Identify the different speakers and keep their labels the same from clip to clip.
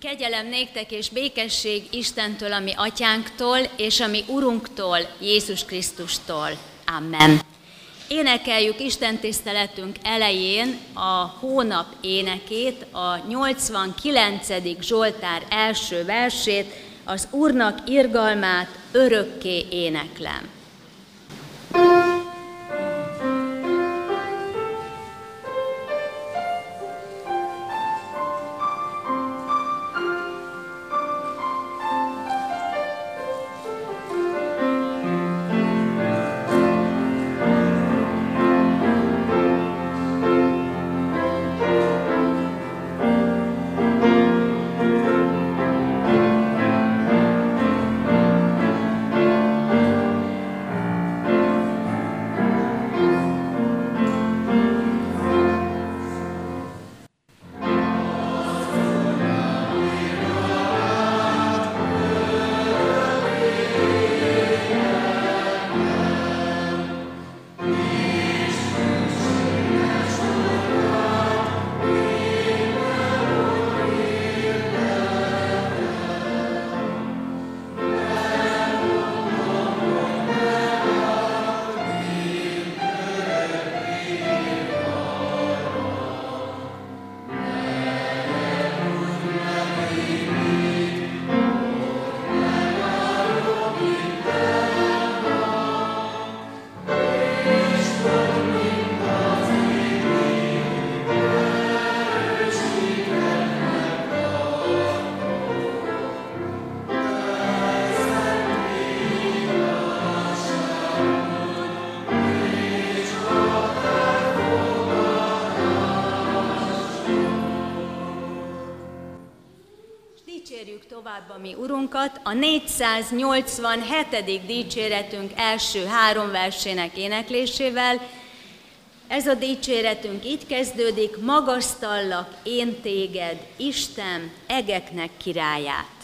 Speaker 1: Kegyelem néktek és békesség Istentől, ami atyánktól, és ami Urunktól, Jézus Krisztustól. Amen. Énekeljük Isten tiszteletünk elején a hónap énekét, a 89. Zsoltár első versét, az Úrnak irgalmát örökké éneklem. Tovább a mi Urunkat, a 487. dicséretünk első három versének éneklésével. Ez a dicséretünk így kezdődik, magasztallak én téged, Isten, egeknek királyát.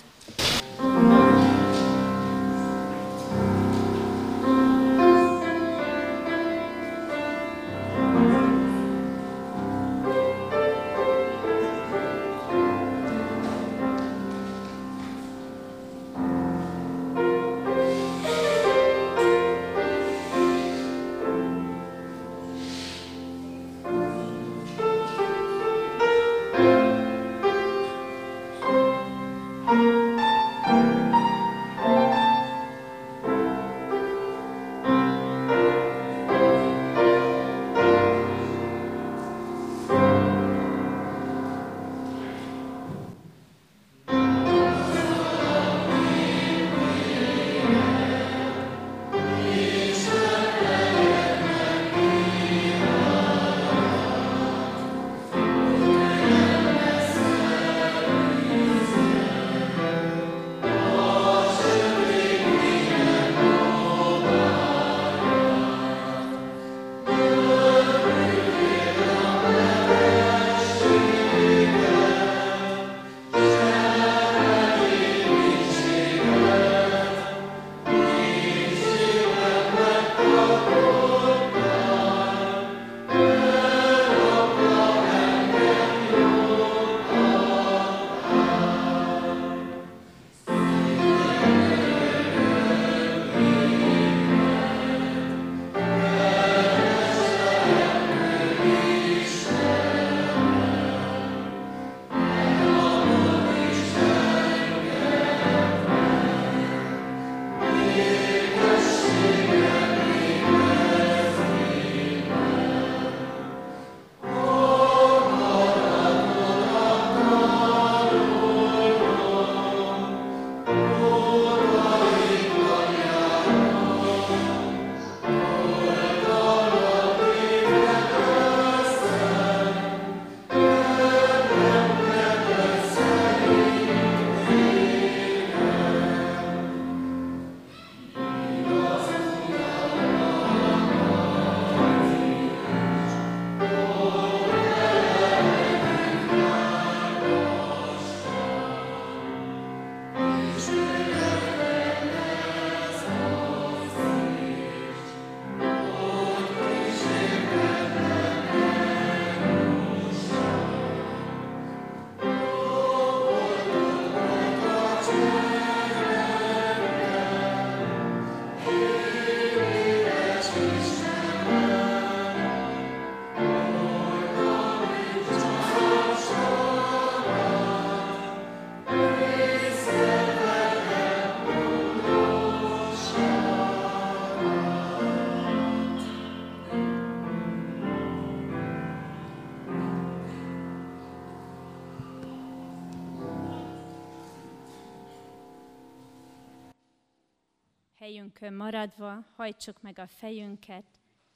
Speaker 2: Helyünkön maradva hajtsuk meg a fejünket,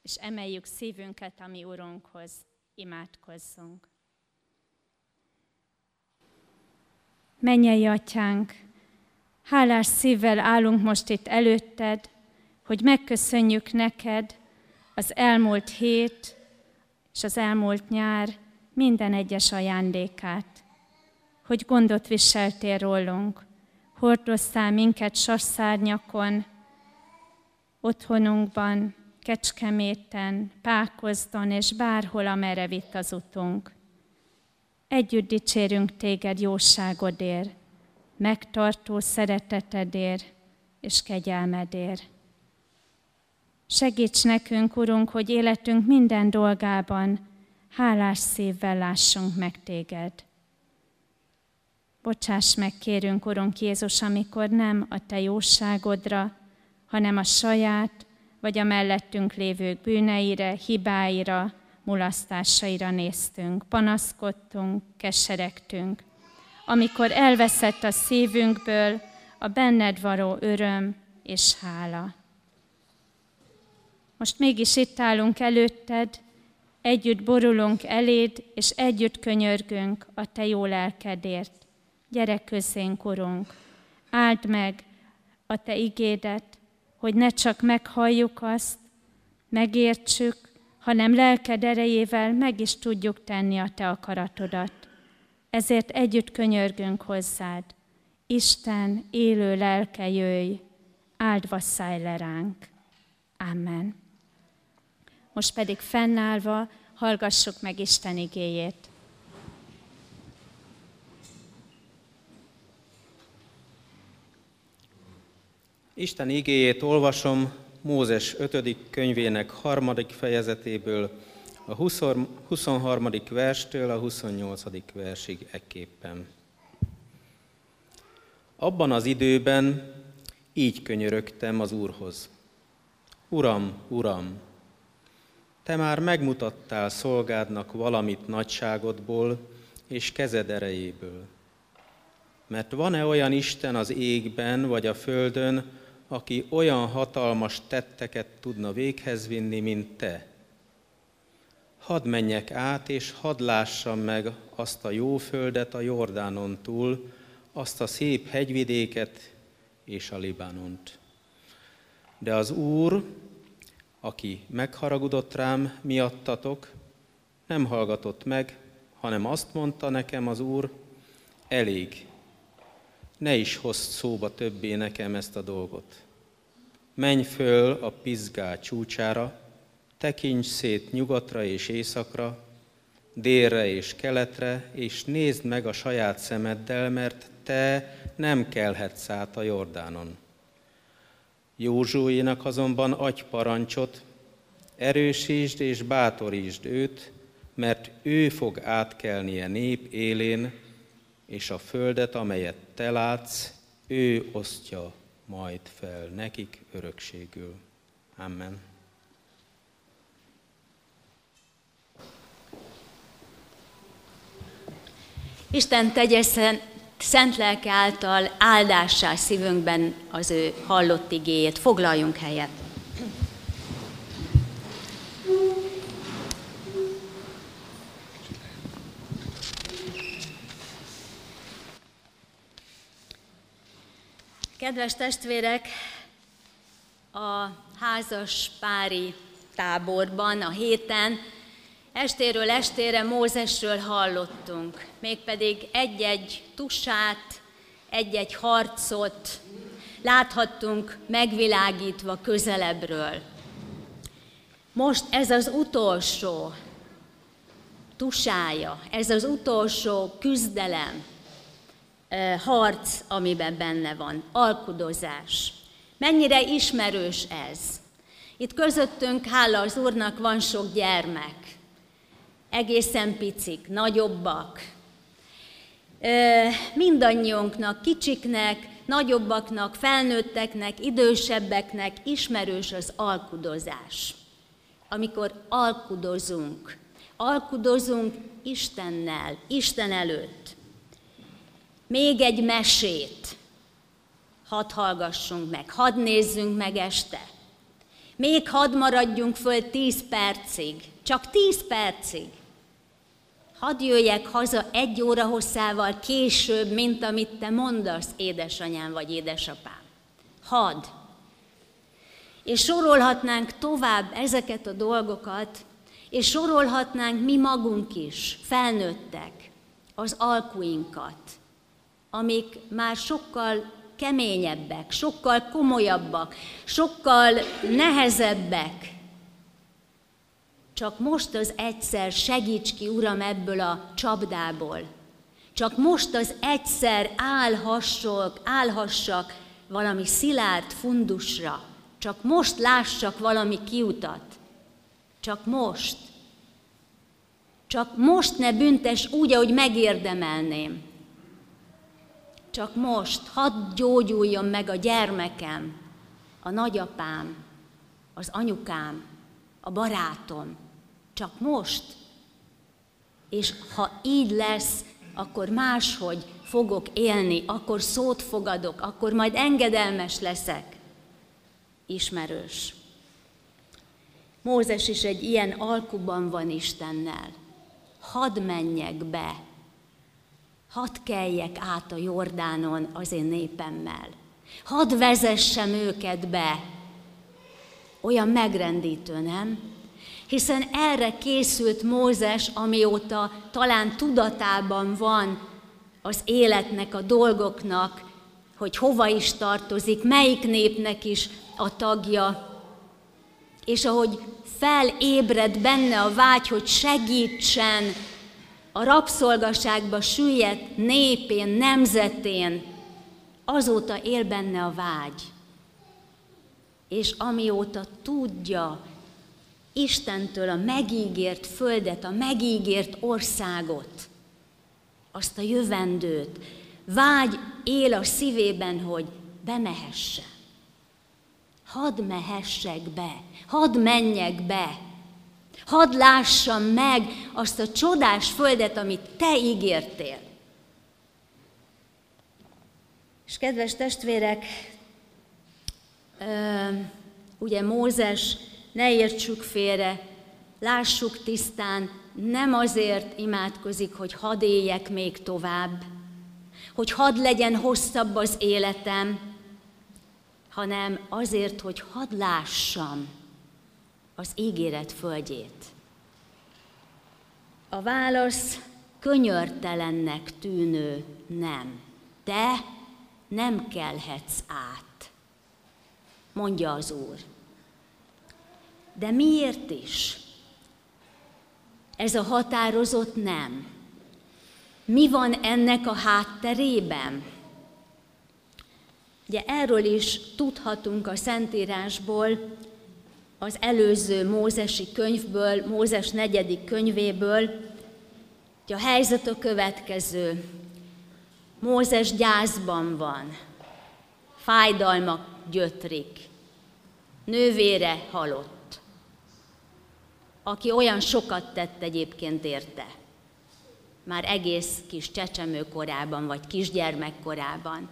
Speaker 2: és emeljük szívünket a mi Urunkhoz. Imádkozzunk. Mennyei Atyánk, hálás szívvel állunk most itt előtted, hogy megköszönjük neked az elmúlt hét és az elmúlt nyár minden egyes ajándékát, hogy gondot viseltél rólunk, hordoztál minket sasszárnyakon, otthonunkban, Kecskeméten, Pákozdon és bárhol, amerre vitt az utunk. Együtt dicsérünk téged jóságodért, megtartó szeretetedért és kegyelmedért. Segíts nekünk, Urunk, hogy életünk minden dolgában hálás szívvel lássunk meg téged. Bocsáss meg, kérünk, Urunk Jézus, amikor nem a Te jóságodra, hanem a saját vagy a mellettünk lévők bűneire, hibáira, mulasztásaira néztünk, panaszkodtunk, keseregtünk. Amikor elveszett a szívünkből a benned való öröm és hála. Most mégis itt állunk előtted, együtt borulunk eléd, és együtt könyörgünk a Te jó lelkedért. Gyere közénk, Urunk, áld meg a Te igédet, hogy ne csak meghalljuk azt, megértsük, hanem lelked erejével meg is tudjuk tenni a Te akaratodat. Ezért együtt könyörgünk hozzád. Isten élő lelke jöjj, áldva szállj le ránk. Amen. Most pedig fennállva hallgassuk meg Isten igéjét.
Speaker 3: Isten igéjét olvasom Mózes 5. könyvének harmadik fejezetéből, a 23. verstől a 28. versig ekképpen. Abban az időben így könyörögtem az Úrhoz. Uram, Uram, Te már megmutattál szolgádnak valamit nagyságodból és kezed erejéből. Mert van-e olyan Isten az égben vagy a földön, aki olyan hatalmas tetteket tudna véghez vinni, mint te. Hadd menjek át, és hadd lássam meg azt a jó földet a Jordánon túl, azt a szép hegyvidéket és a Libanont. De az Úr, aki megharagudott rám miattatok, nem hallgatott meg, hanem azt mondta nekem az Úr, elég, ne is hozd szóba többé nekem ezt a dolgot. Menj föl a Pizgá csúcsára, tekints szét nyugatra és északra, délre és keletre, és nézd meg a saját szemeddel, mert te nem kelhetsz át a Jordánon. Józsuénak azonban adj parancsot, erősítsd és bátorítsd őt, mert ő fog átkelnie nép élén, és a földet, amelyet te látsz, ő osztja majd fel nekik örökségül. Amen.
Speaker 1: Isten tegye szent, szent lelke által áldássá szívünkben az ő hallott igéjét. Foglaljunk helyet. Kedves testvérek, a házas pári táborban a héten estéről estére Mózesről hallottunk, mégpedig egy-egy tusát, egy-egy harcot láthattunk megvilágítva közelebbről. Most ez az utolsó tusája, ez az utolsó küzdelem, harc, amiben benne van, alkudozás. Mennyire ismerős ez? Itt közöttünk, hála az Úrnak, van sok gyermek. Egészen picik, nagyobbak. Mindannyiunknak, kicsiknek, nagyobbaknak, felnőtteknek, idősebbeknek ismerős az alkudozás. Amikor alkudozunk, alkudozunk Istennel, Isten előtt még egy mesét. hadd hallgassunk meg, hadd nézzünk meg este. Még hadd maradjunk föl tíz percig, csak tíz percig. Hadd jöjjek haza egy óra hosszával később, mint amit te mondasz, édesanyám vagy édesapám. Hadd. És sorolhatnánk tovább ezeket a dolgokat, és sorolhatnánk mi magunk is, felnőttek, az alkuinkat, amik már sokkal keményebbek, sokkal komolyabbak, sokkal nehezebbek. Csak most az egyszer segíts ki, Uram, ebből a csapdából. Csak most az egyszer állhassak, állhassak valami szilárd fundusra. Csak most lássak valami kiutat. Csak most. Csak most ne büntes úgy, ahogy megérdemelném. Csak most hadd gyógyuljon meg a gyermekem, a nagyapám, az anyukám, a barátom. Csak most. És ha így lesz, akkor máshogy fogok élni, akkor szót fogadok, akkor majd engedelmes leszek. Ismerős. Mózes is egy ilyen alkuban van Istennel. Hadd menjek be, hadd keljek át a Jordánon az én népemmel. Hadd vezessem őket be. Olyan megrendítő, nem? Hiszen erre készült Mózes, amióta talán tudatában van az életnek, a dolgoknak, hogy hova is tartozik, melyik népnek is a tagja, és ahogy felébred benne a vágy, hogy segítsen a rabszolgaságba süllyedt népén, nemzetén, azóta él benne a vágy. És amióta tudja Istentől a megígért földet, a megígért országot, azt a jövendőt, vágy él a szívében, hogy bemehessen. Hadd mehessek be, hadd menjek be, Hadd lássam meg azt a csodás földet, amit te ígértél. És kedves testvérek, ugye Mózes, ne értsük félre, lássuk tisztán, nem azért imádkozik, hogy hadd éljek még tovább, hogy hadd legyen hosszabb az életem, hanem azért, hogy hadd lássam, az ígéret földjét. A válasz könyörtelennek tűnő nem. Te nem kelhetsz át, mondja az Úr. De miért is? Ez a határozott nem. Mi van ennek a hátterében? Ugye erről is tudhatunk a Szentírásból, az előző mózesi könyvből, Mózes negyedik könyvéből, hogy a helyzet a következő. Mózes gyászban van, fájdalmak gyötrik, nővére halott, aki olyan sokat tett egyébként érte, már egész kis csecsemő korában, vagy kisgyermek korában.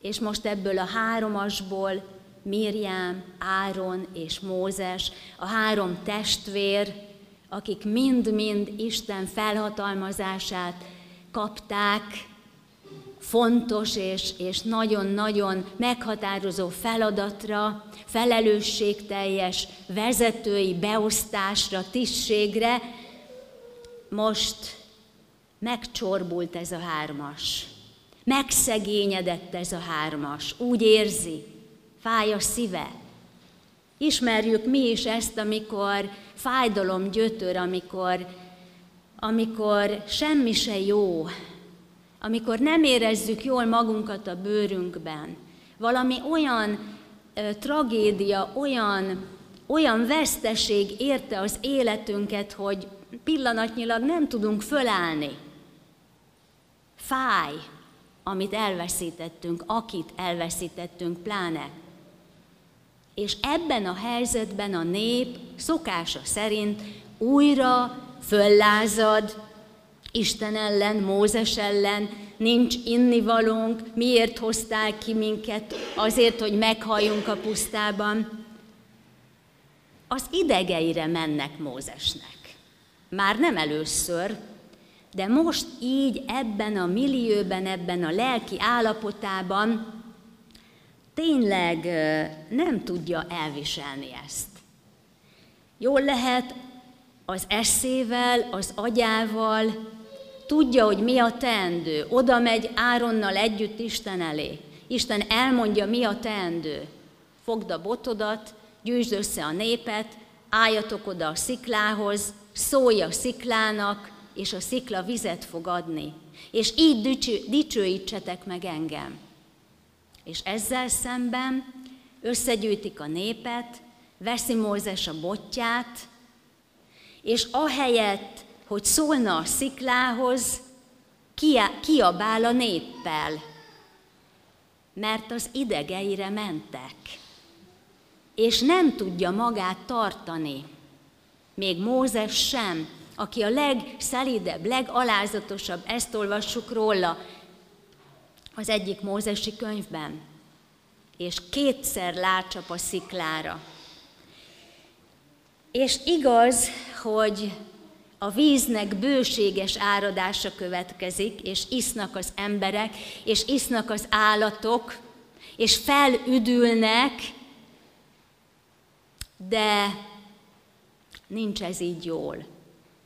Speaker 1: És most ebből a háromasból Miriam, Áron és Mózes, a három testvér, akik mind-mind Isten felhatalmazását kapták, fontos és, és nagyon-nagyon meghatározó feladatra, felelősségteljes vezetői beosztásra, tisztségre, most megcsorbult ez a hármas. Megszegényedett ez a hármas. Úgy érzi, fáj a szíve. Ismerjük mi is ezt, amikor fájdalom gyötör, amikor, amikor semmi se jó, amikor nem érezzük jól magunkat a bőrünkben. Valami olyan ö, tragédia, olyan, olyan veszteség érte az életünket, hogy pillanatnyilag nem tudunk fölállni. Fáj, amit elveszítettünk, akit elveszítettünk, pláne. És ebben a helyzetben a nép szokása szerint újra föllázad Isten ellen, Mózes ellen, nincs innivalónk, miért hoztál ki minket azért, hogy meghalljunk a pusztában. Az idegeire mennek Mózesnek. Már nem először, de most így ebben a millióben, ebben a lelki állapotában tényleg nem tudja elviselni ezt. Jól lehet az eszével, az agyával, tudja, hogy mi a teendő. Oda megy Áronnal együtt Isten elé. Isten elmondja, mi a teendő. Fogd a botodat, gyűjtsd össze a népet, álljatok oda a sziklához, szólj a sziklának, és a szikla vizet fog adni. És így dicső, dicsőítsetek meg engem. És ezzel szemben összegyűjtik a népet, veszi Mózes a botját, és ahelyett, hogy szólna a sziklához, kiabál a néppel, mert az idegeire mentek, és nem tudja magát tartani. Még Mózes sem, aki a legszelidebb, legalázatosabb, ezt olvassuk róla az egyik mózesi könyvben, és kétszer lácsap a sziklára. És igaz, hogy a víznek bőséges áradása következik, és isznak az emberek, és isznak az állatok, és felüdülnek, de nincs ez így jól.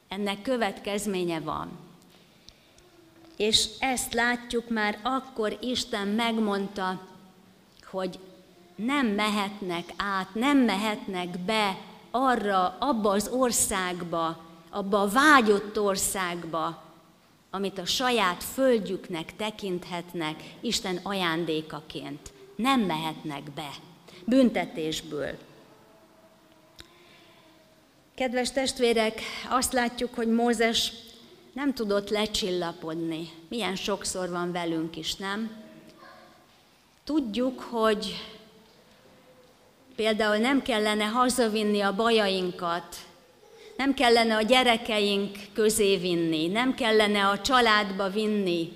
Speaker 1: Ennek következménye van. És ezt látjuk már akkor Isten megmondta, hogy nem mehetnek át, nem mehetnek be arra, abba az országba, abba a vágyott országba, amit a saját földjüknek tekinthetnek Isten ajándékaként. Nem mehetnek be büntetésből. Kedves testvérek, azt látjuk, hogy Mózes nem tudott lecsillapodni. Milyen sokszor van velünk is, nem? Tudjuk, hogy például nem kellene hazavinni a bajainkat, nem kellene a gyerekeink közé vinni, nem kellene a családba vinni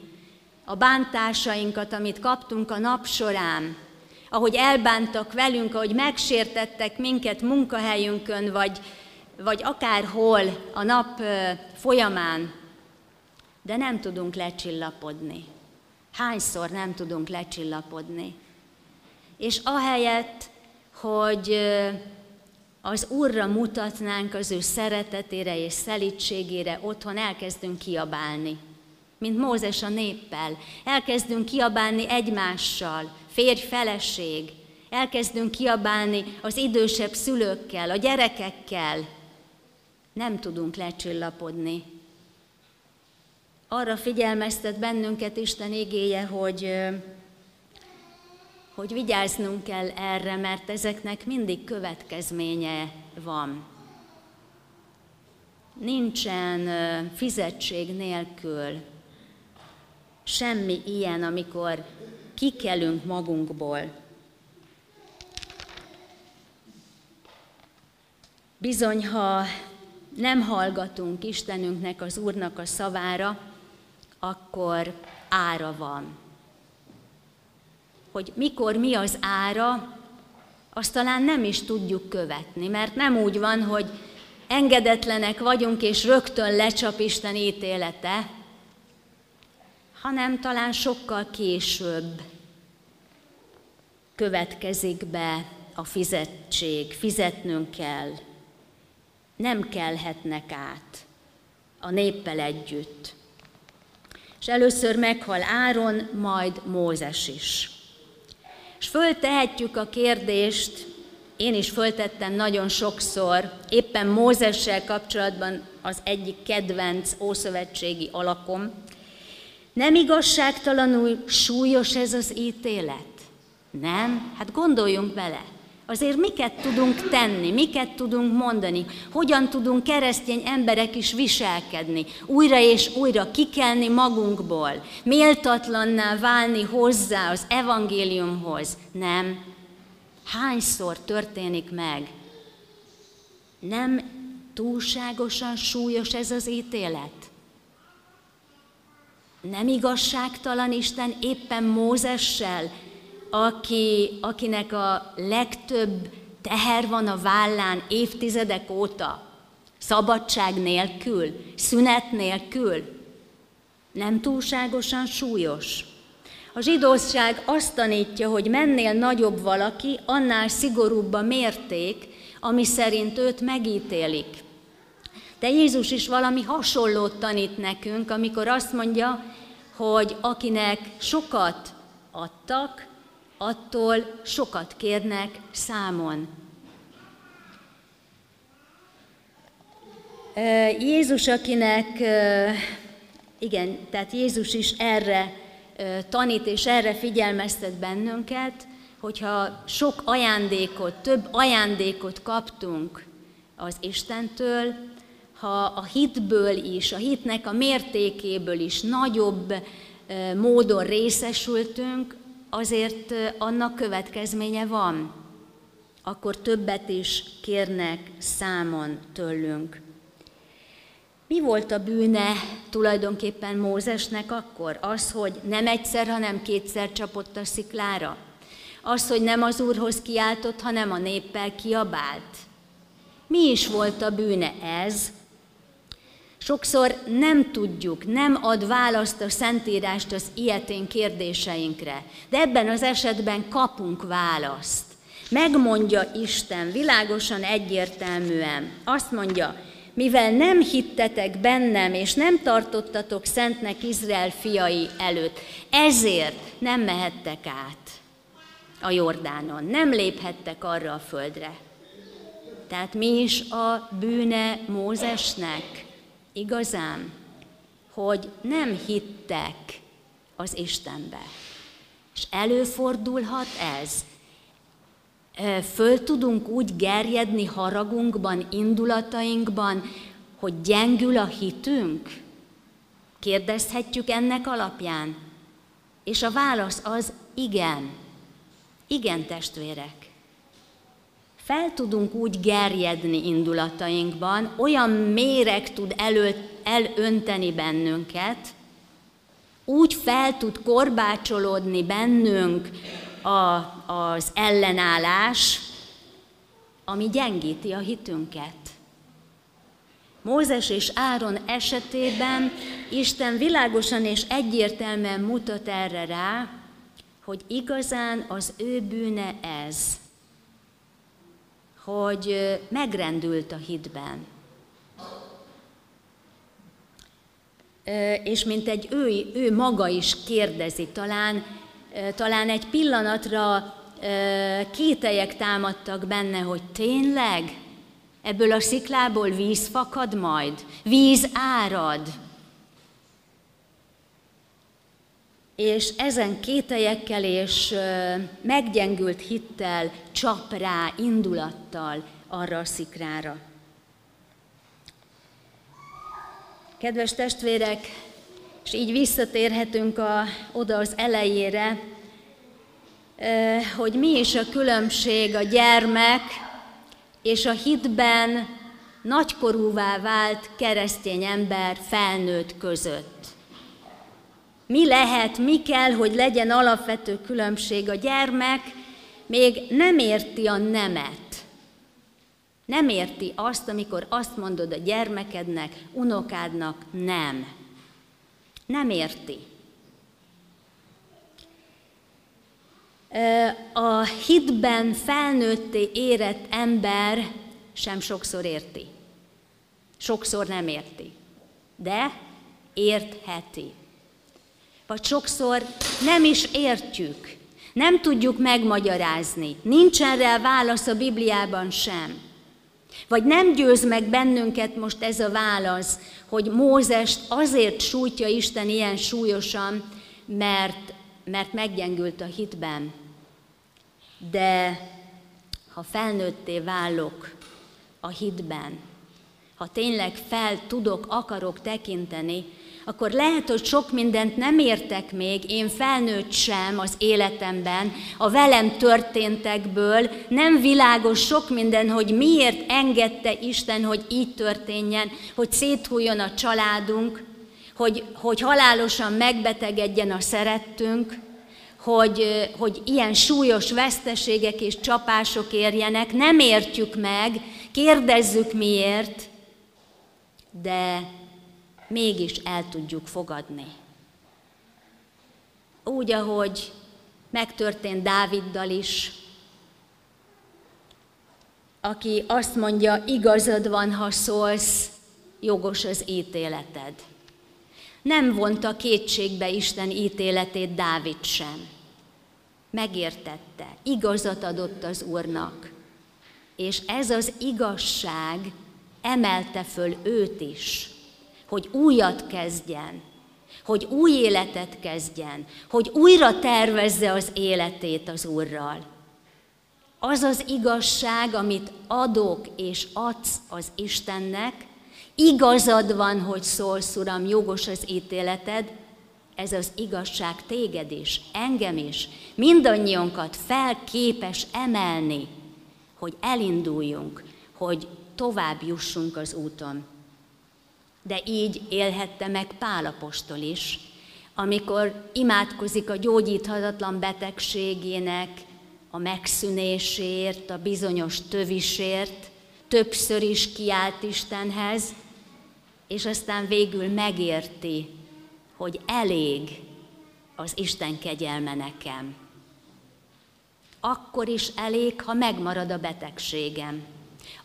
Speaker 1: a bántásainkat, amit kaptunk a nap során, ahogy elbántak velünk, ahogy megsértettek minket munkahelyünkön, vagy, vagy akárhol a nap folyamán, de nem tudunk lecsillapodni. Hányszor nem tudunk lecsillapodni? És ahelyett, hogy az Úrra mutatnánk az ő szeretetére és szelítségére, otthon elkezdünk kiabálni. Mint Mózes a néppel. Elkezdünk kiabálni egymással, férj-feleség. Elkezdünk kiabálni az idősebb szülőkkel, a gyerekekkel. Nem tudunk lecsillapodni. Arra figyelmeztet bennünket Isten igéje, hogy hogy vigyáznunk kell erre, mert ezeknek mindig következménye van. Nincsen fizetség nélkül semmi ilyen, amikor kikelünk magunkból. Bizony, ha nem hallgatunk Istenünknek, az Úrnak a szavára, akkor ára van hogy mikor mi az ára, azt talán nem is tudjuk követni, mert nem úgy van, hogy engedetlenek vagyunk, és rögtön lecsap Isten ítélete, hanem talán sokkal később következik be a fizetség, fizetnünk kell. Nem kelhetnek át a néppel együtt. És először meghal Áron, majd Mózes is. És föltehetjük a kérdést, én is föltettem nagyon sokszor, éppen Mózessel kapcsolatban az egyik kedvenc ószövetségi alakom, nem igazságtalanul súlyos ez az ítélet? Nem? Hát gondoljunk bele. Azért miket tudunk tenni, miket tudunk mondani, hogyan tudunk keresztény emberek is viselkedni, újra és újra kikelni magunkból, méltatlanná válni hozzá az evangéliumhoz. Nem. Hányszor történik meg? Nem túlságosan súlyos ez az ítélet? Nem igazságtalan Isten éppen Mózessel, aki, akinek a legtöbb teher van a vállán évtizedek óta, szabadság nélkül, szünet nélkül, nem túlságosan súlyos. A zsidóság azt tanítja, hogy mennél nagyobb valaki, annál szigorúbb a mérték, ami szerint őt megítélik. De Jézus is valami hasonlót tanít nekünk, amikor azt mondja, hogy akinek sokat adtak, attól sokat kérnek számon. Jézus, akinek, igen, tehát Jézus is erre tanít és erre figyelmeztet bennünket, hogyha sok ajándékot, több ajándékot kaptunk az Istentől, ha a hitből is, a hitnek a mértékéből is nagyobb módon részesültünk, azért annak következménye van. Akkor többet is kérnek számon tőlünk. Mi volt a bűne tulajdonképpen Mózesnek akkor? Az, hogy nem egyszer, hanem kétszer csapott a sziklára? Az, hogy nem az Úrhoz kiáltott, hanem a néppel kiabált? Mi is volt a bűne ez? Sokszor nem tudjuk, nem ad választ a Szentírást az ilyetén kérdéseinkre, de ebben az esetben kapunk választ. Megmondja Isten világosan, egyértelműen. Azt mondja, mivel nem hittetek bennem, és nem tartottatok szentnek Izrael fiai előtt, ezért nem mehettek át a Jordánon, nem léphettek arra a földre. Tehát mi is a bűne Mózesnek? Igazán, hogy nem hittek az Istenbe. És előfordulhat ez, föl tudunk úgy gerjedni haragunkban, indulatainkban, hogy gyengül a hitünk? Kérdezhetjük ennek alapján? És a válasz az igen. Igen, testvérek. Fel tudunk úgy gerjedni indulatainkban, olyan méreg tud elő, elönteni bennünket, úgy fel tud korbácsolódni bennünk a, az ellenállás, ami gyengíti a hitünket. Mózes és Áron esetében Isten világosan és egyértelműen mutat erre rá, hogy igazán az ő bűne ez, hogy megrendült a hitben. És mint egy ő, ő maga is kérdezi, talán talán egy pillanatra kételyek támadtak benne, hogy tényleg ebből a sziklából víz fakad majd, víz árad. És ezen kételyekkel és meggyengült hittel csap rá indulattal arra a szikrára. Kedves testvérek, és így visszatérhetünk a, oda az elejére, hogy mi is a különbség a gyermek és a hitben nagykorúvá vált keresztény ember felnőtt között. Mi lehet, mi kell, hogy legyen alapvető különbség a gyermek, még nem érti a nemet. Nem érti azt, amikor azt mondod a gyermekednek, unokádnak, nem. Nem érti. A hitben felnőtté érett ember sem sokszor érti. Sokszor nem érti. De értheti. Vagy sokszor nem is értjük. Nem tudjuk megmagyarázni. Nincsen rá válasz a Bibliában sem. Vagy nem győz meg bennünket most ez a válasz, hogy Mózest azért sújtja Isten ilyen súlyosan, mert, mert meggyengült a hitben. De ha felnőtté válok a hitben, ha tényleg fel tudok, akarok tekinteni, akkor lehet, hogy sok mindent nem értek még, én felnőtt sem az életemben, a velem történtekből, nem világos sok minden, hogy miért engedte Isten, hogy így történjen, hogy széthújjon a családunk, hogy, hogy halálosan megbetegedjen a szerettünk, hogy, hogy ilyen súlyos veszteségek és csapások érjenek, nem értjük meg, kérdezzük miért, de mégis el tudjuk fogadni. Úgy, ahogy megtörtént Dáviddal is, aki azt mondja, igazad van, ha szólsz, jogos az ítéleted. Nem vonta kétségbe Isten ítéletét Dávid sem. Megértette, igazat adott az Úrnak, és ez az igazság emelte föl őt is, hogy újat kezdjen, hogy új életet kezdjen, hogy újra tervezze az életét az Úrral. Az az igazság, amit adok és adsz az Istennek, igazad van, hogy szólsz, Uram, jogos az ítéleted, ez az igazság téged is, engem is, mindannyiunkat felképes emelni, hogy elinduljunk, hogy tovább jussunk az úton. De így élhette meg Pálapostól is, amikor imádkozik a gyógyíthatatlan betegségének, a megszűnésért, a bizonyos tövisért, többször is kiált Istenhez, és aztán végül megérti, hogy elég az Isten kegyelme nekem. Akkor is elég, ha megmarad a betegségem.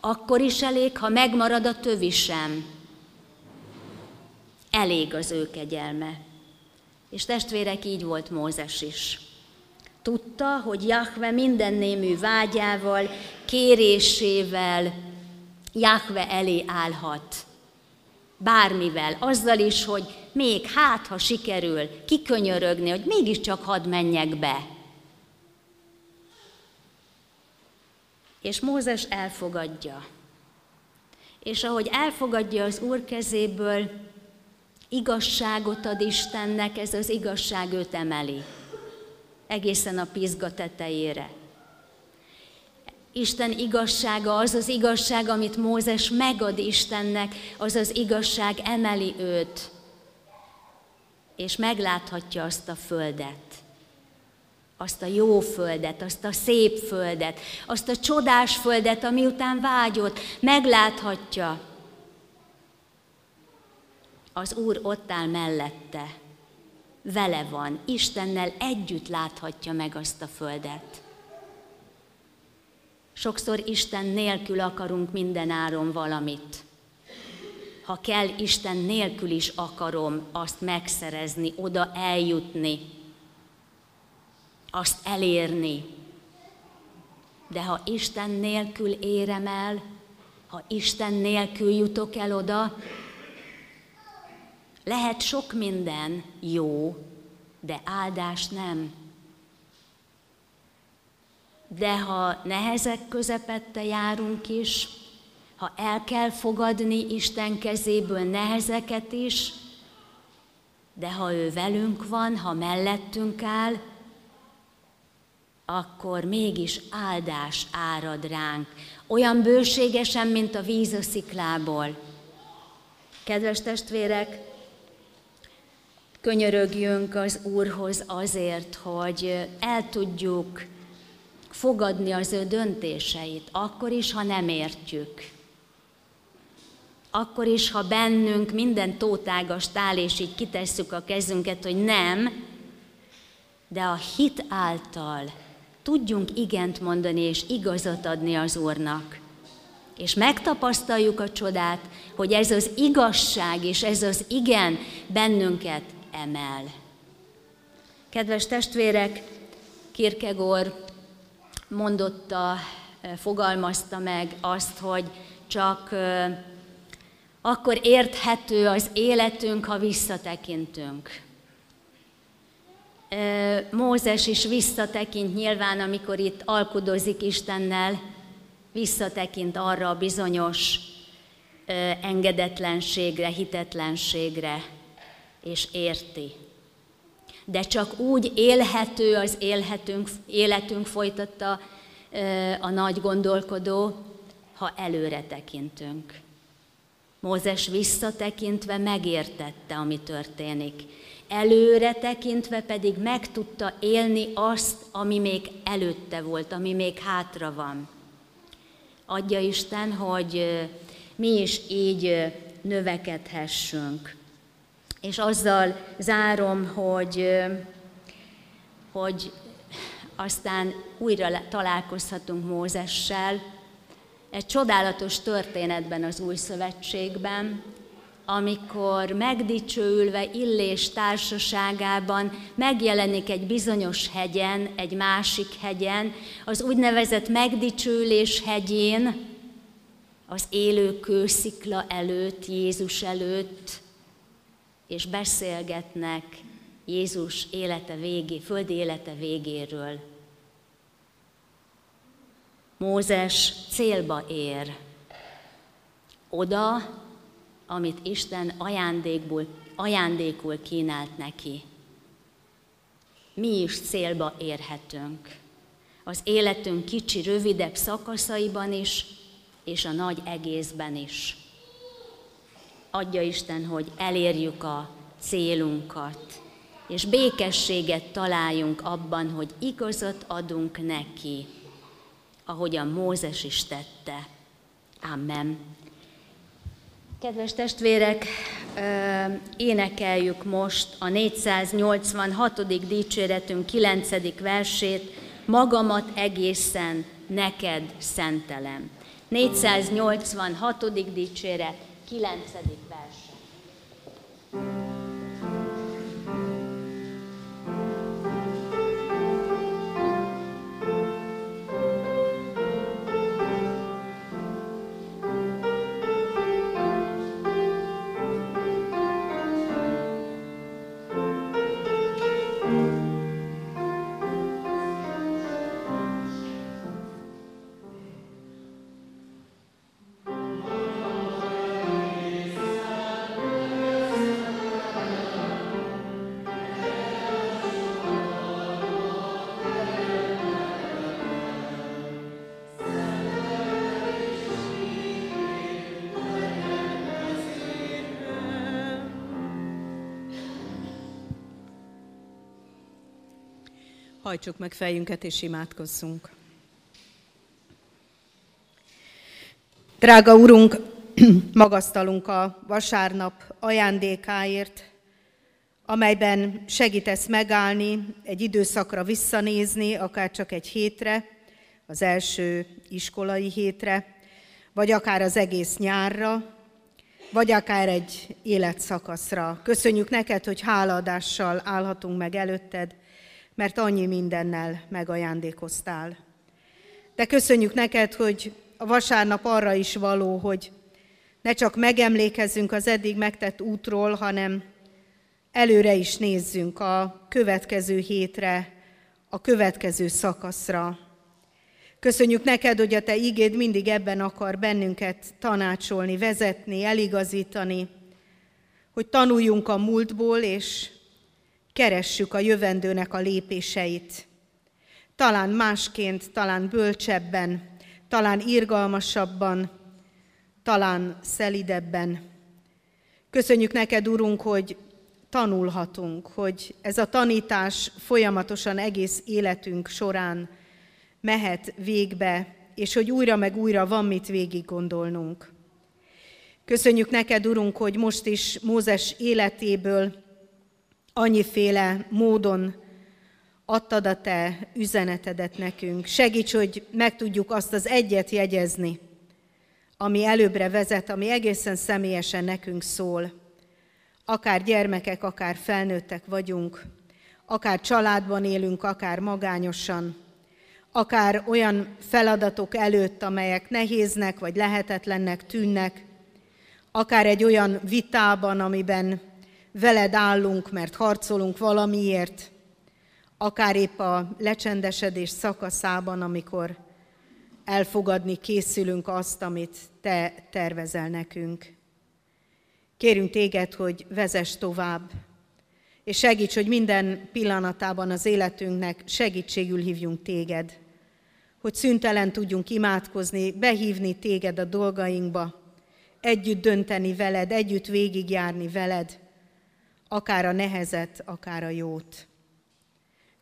Speaker 1: Akkor is elég, ha megmarad a tövisem. Elég az ő kegyelme. És testvérek, így volt Mózes is. Tudta, hogy Jahve minden némű vágyával, kérésével Jahve elé állhat. Bármivel, azzal is, hogy még hát, ha sikerül kikönyörögni, hogy mégiscsak hadd menjek be. És Mózes elfogadja. És ahogy elfogadja az Úr kezéből, igazságot ad Istennek, ez az igazság őt emeli. Egészen a pizga tetejére. Isten igazsága az az igazság, amit Mózes megad Istennek, az az igazság emeli őt, és megláthatja azt a földet, azt a jó földet, azt a szép földet, azt a csodás földet, ami után vágyott, megláthatja. Az Úr ott áll mellette, vele van, Istennel együtt láthatja meg azt a földet. Sokszor Isten nélkül akarunk minden áron valamit. Ha kell, Isten nélkül is akarom azt megszerezni, oda eljutni, azt elérni. De ha Isten nélkül érem el, ha Isten nélkül jutok el oda, lehet sok minden jó, de áldás nem. De ha nehezek közepette járunk is, ha el kell fogadni Isten kezéből nehezeket is, de ha ő velünk van, ha mellettünk áll, akkor mégis áldás árad ránk, olyan bőségesen, mint a víz a sziklából. Kedves testvérek, könyörögjünk az Úrhoz azért, hogy el tudjuk fogadni az ő döntéseit, akkor is, ha nem értjük. Akkor is, ha bennünk minden tótágast áll, és így kitesszük a kezünket, hogy nem, de a hit által tudjunk igent mondani és igazat adni az Úrnak. És megtapasztaljuk a csodát, hogy ez az igazság és ez az igen bennünket emel. Kedves testvérek, Kierkegaard mondotta, fogalmazta meg azt, hogy csak akkor érthető az életünk, ha visszatekintünk. Mózes is visszatekint nyilván, amikor itt alkudozik Istennel, visszatekint arra a bizonyos engedetlenségre, hitetlenségre, és érti. De csak úgy élhető az élhetünk, életünk, folytatta a nagy gondolkodó, ha előre tekintünk. Mózes visszatekintve megértette, ami történik. Előre tekintve pedig meg tudta élni azt, ami még előtte volt, ami még hátra van. Adja Isten, hogy mi is így növekedhessünk. És azzal zárom, hogy, hogy aztán újra találkozhatunk Mózessel, egy csodálatos történetben az Új Szövetségben, amikor megdicsőülve Illés társaságában megjelenik egy bizonyos hegyen, egy másik hegyen, az úgynevezett megdicsőülés hegyén, az élő kőszikla előtt, Jézus előtt, és beszélgetnek Jézus élete végé, földi élete végéről. Mózes célba ér, oda, amit Isten ajándékból, ajándékul kínált neki. Mi is célba érhetünk. Az életünk kicsi, rövidebb szakaszaiban is, és a nagy egészben is. Adja Isten, hogy elérjük a célunkat, és békességet találjunk abban, hogy igazat adunk neki, ahogyan Mózes is tette. Amen. Kedves testvérek, énekeljük most a 486. dicséretünk 9. versét, magamat egészen neked szentelem. 486. dicséret, 9.
Speaker 4: Hajtsuk meg fejünket és imádkozzunk. Drága Urunk, magasztalunk a vasárnap ajándékáért, amelyben segítesz megállni, egy időszakra visszanézni, akár csak egy hétre, az első iskolai hétre, vagy akár az egész nyárra, vagy akár egy életszakaszra. Köszönjük neked, hogy hálaadással állhatunk meg előtted, mert annyi mindennel megajándékoztál. De köszönjük neked, hogy a vasárnap arra is való, hogy ne csak megemlékezzünk az eddig megtett útról, hanem előre is nézzünk a következő hétre, a következő szakaszra. Köszönjük neked, hogy a te igéd mindig ebben akar bennünket tanácsolni, vezetni, eligazítani, hogy tanuljunk a múltból, és keressük a jövendőnek a lépéseit. Talán másként, talán bölcsebben, talán irgalmasabban, talán szelidebben. Köszönjük neked, Urunk, hogy tanulhatunk, hogy ez a tanítás folyamatosan egész életünk során mehet végbe, és hogy újra meg újra van mit végig gondolnunk. Köszönjük neked, Urunk, hogy most is Mózes életéből annyiféle módon adtad a te üzenetedet nekünk. Segíts, hogy meg tudjuk azt az egyet jegyezni, ami előbbre vezet, ami egészen személyesen nekünk szól. Akár gyermekek, akár felnőttek vagyunk, akár családban élünk, akár magányosan, akár olyan feladatok előtt, amelyek nehéznek vagy lehetetlennek tűnnek, akár egy olyan vitában, amiben veled állunk, mert harcolunk valamiért, akár épp a lecsendesedés szakaszában, amikor elfogadni készülünk azt, amit te tervezel nekünk. Kérünk téged, hogy vezess tovább, és segíts, hogy minden pillanatában az életünknek segítségül hívjunk téged, hogy szüntelen tudjunk imádkozni, behívni téged a dolgainkba, együtt dönteni veled, együtt végigjárni veled, akár a nehezet, akár a jót.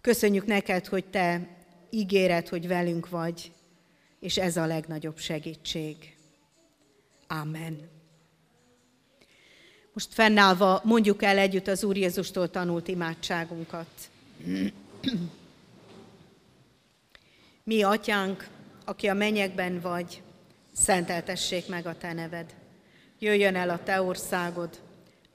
Speaker 4: Köszönjük neked, hogy te ígéred, hogy velünk vagy, és ez a legnagyobb segítség. Amen. Most fennállva mondjuk el együtt az Úr Jézustól tanult imádságunkat. Mi, atyánk, aki a mennyekben vagy, szenteltessék meg a te neved. Jöjjön el a te országod,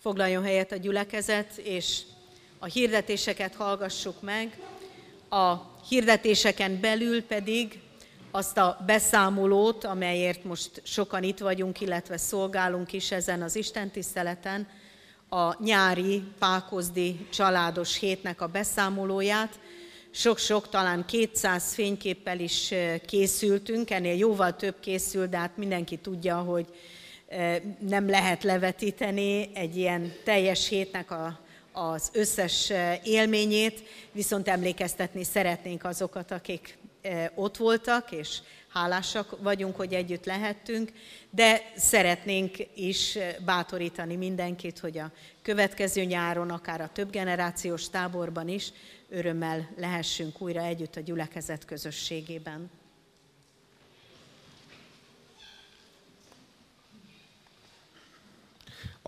Speaker 4: Foglaljon helyet a gyülekezet, és a hirdetéseket hallgassuk meg, a hirdetéseken belül pedig azt a beszámolót, amelyért most sokan itt vagyunk, illetve szolgálunk is ezen az Isten tiszteleten, a nyári Pákozdi családos hétnek a beszámolóját. Sok-sok, talán 200 fényképpel is készültünk, ennél jóval több készül, de hát mindenki tudja, hogy nem lehet levetíteni egy ilyen teljes hétnek a, az összes élményét, viszont emlékeztetni szeretnénk azokat, akik ott voltak, és hálásak vagyunk, hogy együtt lehettünk, de szeretnénk is bátorítani mindenkit, hogy a következő nyáron, akár a több generációs táborban is örömmel lehessünk újra együtt a gyülekezet közösségében.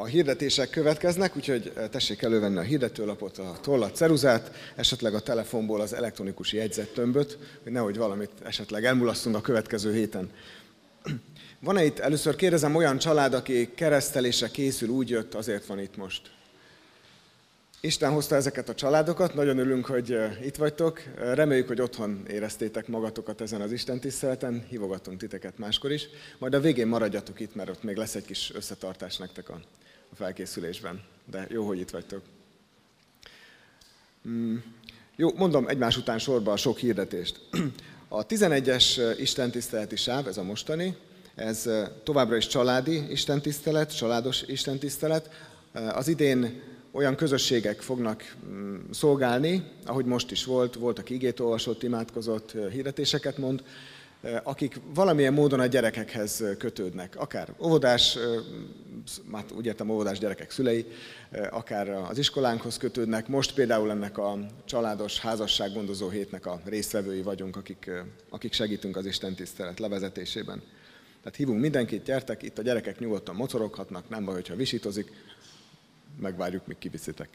Speaker 5: A hirdetések következnek, úgyhogy eh, tessék elővenni a hirdetőlapot, a tollat, ceruzát, esetleg a telefonból az elektronikus jegyzettömböt, hogy nehogy valamit esetleg elmulasszunk a következő héten. Van-e itt, először kérdezem, olyan család, aki keresztelése készül, úgy jött, azért van itt most? Isten hozta ezeket a családokat, nagyon örülünk, hogy eh, itt vagytok. Reméljük, hogy otthon éreztétek magatokat ezen az Isten tiszteleten, hívogatunk titeket máskor is. Majd a végén maradjatok itt, mert ott még lesz egy kis összetartás nektek a a felkészülésben. De jó, hogy itt vagytok. Mm. Jó, mondom egymás után sorba a sok hirdetést. A 11-es istentiszteleti sáv, ez a mostani, ez továbbra is családi istentisztelet, családos istentisztelet. Az idén olyan közösségek fognak mm, szolgálni, ahogy most is volt, voltak igét olvasott, imádkozott, hirdetéseket mond, akik valamilyen módon a gyerekekhez kötődnek, akár óvodás, már úgy értem óvodás gyerekek szülei, akár az iskolánkhoz kötődnek. Most például ennek a családos házassággondozó hétnek a résztvevői vagyunk, akik, akik segítünk az Isten tisztelet levezetésében. Tehát hívunk mindenkit, gyertek, itt a gyerekek nyugodtan mocoroghatnak, nem baj, hogyha visítozik, megvárjuk, míg kiviszitek.